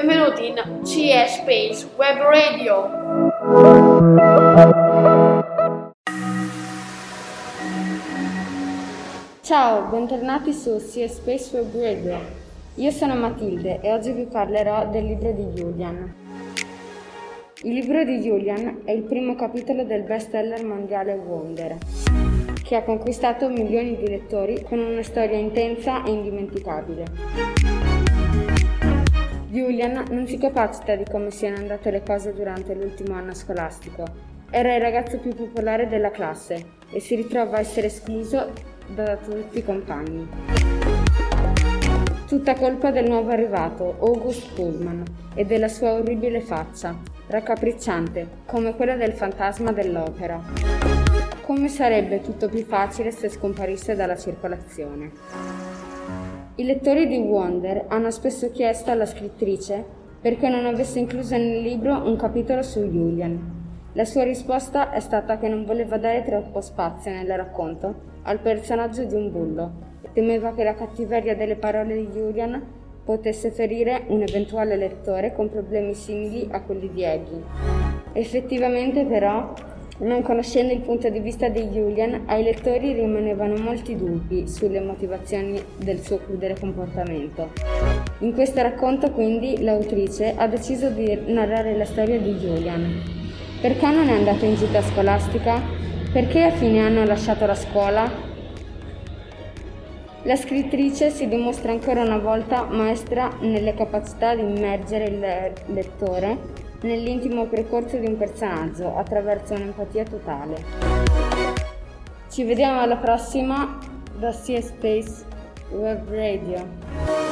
benvenuti in CE Space Web Radio. Ciao, bentornati su CE Space Web Radio. Io sono Matilde e oggi vi parlerò del libro di Julian. Il libro di Julian è il primo capitolo del bestseller mondiale Wonder, che ha conquistato milioni di lettori con una storia intensa e indimenticabile. Julian non si capacita di come siano andate le cose durante l'ultimo anno scolastico. Era il ragazzo più popolare della classe e si ritrova a essere escluso da tutti i compagni. Tutta colpa del nuovo arrivato, August Pullman, e della sua orribile faccia, raccapricciante, come quella del fantasma dell'opera. Come sarebbe tutto più facile se scomparisse dalla circolazione? I lettori di Wonder hanno spesso chiesto alla scrittrice perché non avesse incluso nel libro un capitolo su Julian. La sua risposta è stata che non voleva dare troppo spazio nel racconto al personaggio di un bullo e temeva che la cattiveria delle parole di Julian potesse ferire un eventuale lettore con problemi simili a quelli di Eggy. Effettivamente però non conoscendo il punto di vista di Julian, ai lettori rimanevano molti dubbi sulle motivazioni del suo crudele comportamento. In questo racconto, quindi, l'autrice ha deciso di narrare la storia di Julian. Perché non è andato in gita scolastica? Perché a fine anno ha lasciato la scuola? La scrittrice si dimostra ancora una volta maestra nelle capacità di immergere il lettore nell'intimo percorso di un personaggio attraverso un'empatia totale. Ci vediamo alla prossima da Sea Space Web Radio.